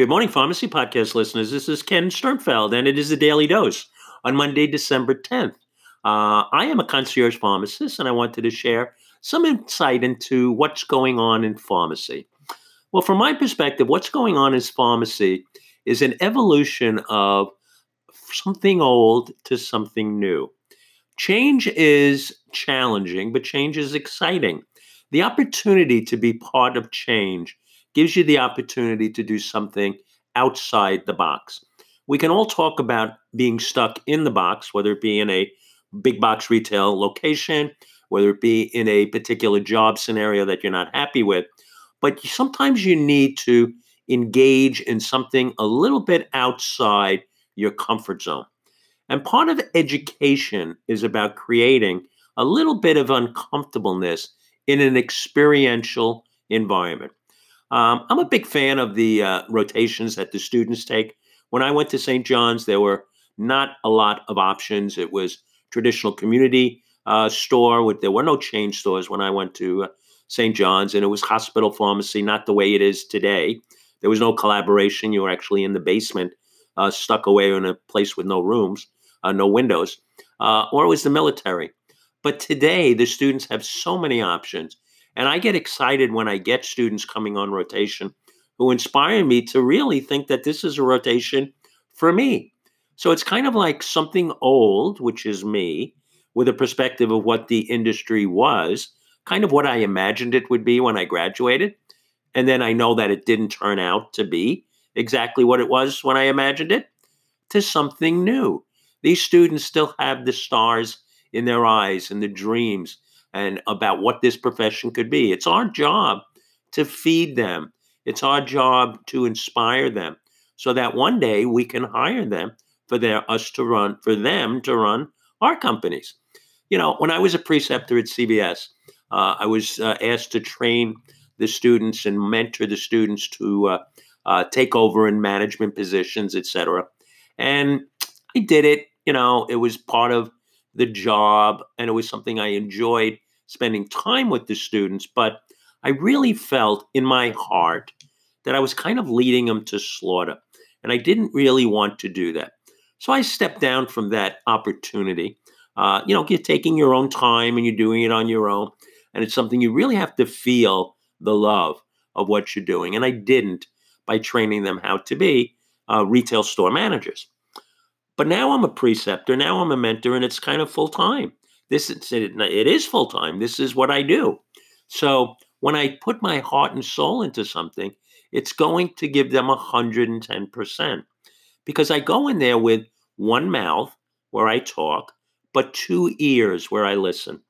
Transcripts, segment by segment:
Good morning, Pharmacy Podcast listeners. This is Ken Sternfeld, and it is the Daily Dose on Monday, December 10th. Uh, I am a concierge pharmacist, and I wanted to share some insight into what's going on in pharmacy. Well, from my perspective, what's going on in pharmacy is an evolution of something old to something new. Change is challenging, but change is exciting. The opportunity to be part of change gives you the opportunity to do something outside the box. We can all talk about being stuck in the box, whether it be in a big box retail location, whether it be in a particular job scenario that you're not happy with. But sometimes you need to engage in something a little bit outside your comfort zone. And part of education is about creating a little bit of uncomfortableness in an experiential environment. Um, I'm a big fan of the uh, rotations that the students take. When I went to St. John's, there were not a lot of options. It was traditional community uh, store. With, there were no chain stores when I went to uh, St. John's, and it was hospital pharmacy, not the way it is today. There was no collaboration. You were actually in the basement, uh, stuck away in a place with no rooms, uh, no windows, uh, or it was the military. But today, the students have so many options and I get excited when I get students coming on rotation who inspire me to really think that this is a rotation for me. So it's kind of like something old, which is me, with a perspective of what the industry was, kind of what I imagined it would be when I graduated. And then I know that it didn't turn out to be exactly what it was when I imagined it, to something new. These students still have the stars in their eyes and the dreams and about what this profession could be. It's our job to feed them. It's our job to inspire them so that one day we can hire them for their us to run for them to run our companies. You know, when I was a preceptor at CVS, uh, I was uh, asked to train the students and mentor the students to uh, uh take over in management positions, etc. And I did it. You know, it was part of the job and it was something I enjoyed spending time with the students, but I really felt in my heart that I was kind of leading them to slaughter. And I didn't really want to do that. So I stepped down from that opportunity. Uh, you know, you're taking your own time and you're doing it on your own. And it's something you really have to feel the love of what you're doing. And I didn't by training them how to be uh, retail store managers. But now I'm a preceptor, now I'm a mentor, and it's kind of full time. This is it, is full time. This is what I do. So when I put my heart and soul into something, it's going to give them 110% because I go in there with one mouth where I talk, but two ears where I listen.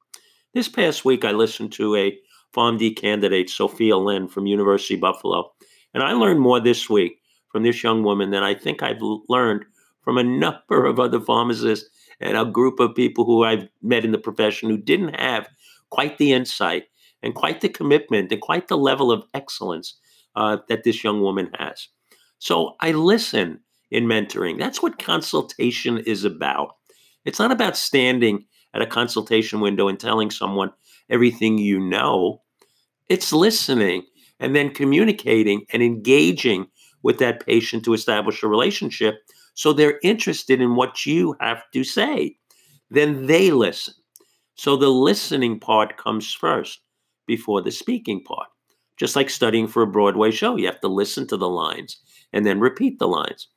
This past week, I listened to a PharmD candidate, Sophia Lynn from University Buffalo, and I learned more this week from this young woman than I think I've learned from a number of other pharmacists and a group of people who I've met in the profession who didn't have quite the insight and quite the commitment and quite the level of excellence uh, that this young woman has. So I listen in mentoring. That's what consultation is about. It's not about standing at a consultation window and telling someone everything you know. It's listening and then communicating and engaging with that patient to establish a relationship so they're interested in what you have to say. Then they listen. So the listening part comes first before the speaking part. Just like studying for a Broadway show, you have to listen to the lines and then repeat the lines.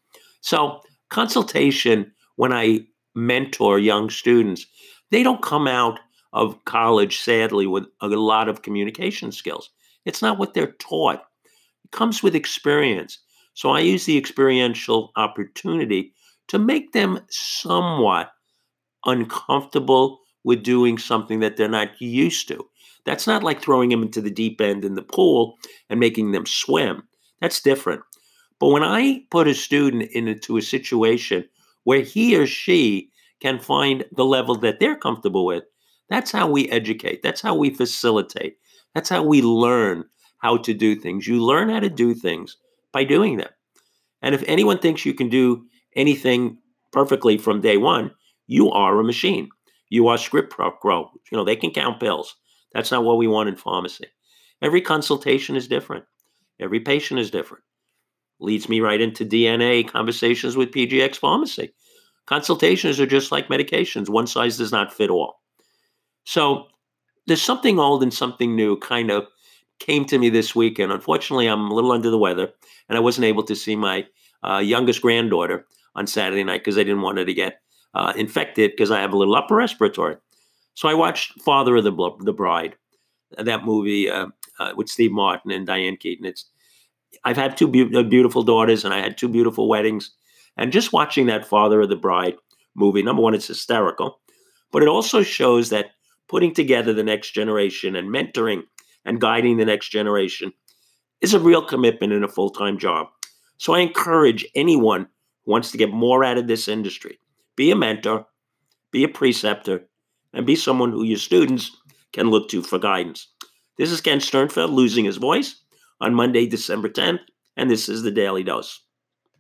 So, consultation, when I mentor young students, they don't come out of college, sadly, with a lot of communication skills. It's not what they're taught, it comes with experience. So I use the experiential opportunity to make them somewhat uncomfortable with doing something that they're not used to. That's not like throwing them into the deep end in the pool and making them swim. That's different. But when I put a student into a situation where he or she can find the level that they're comfortable with, that's how we educate. That's how we facilitate. That's how we learn how to do things. You learn how to do things by doing them. And if anyone thinks you can do anything perfectly from day one, you are a machine. You are script grow. You know, they can count pills. That's not what we want in pharmacy. Every consultation is different. Every patient is different. Leads me right into DNA conversations with PGX Pharmacy. Consultations are just like medications, one size does not fit all. So there's something old and something new kind of came to me this weekend. Unfortunately, I'm a little under the weather and I wasn't able to see my uh, youngest granddaughter on Saturday night because I didn't want her to get uh, infected because I have a little upper respiratory. So I watched Father of the, the Bride, that movie uh, uh, with Steve Martin and Diane Keaton. It's I've had two be- uh, beautiful daughters and I had two beautiful weddings. And just watching that Father of the Bride movie, number one, it's hysterical, but it also shows that putting together the next generation and mentoring and guiding the next generation is a real commitment and a full time job. So I encourage anyone who wants to get more out of this industry be a mentor, be a preceptor, and be someone who your students can look to for guidance. This is Ken Sternfeld losing his voice on Monday, December 10th, and this is the Daily Dose.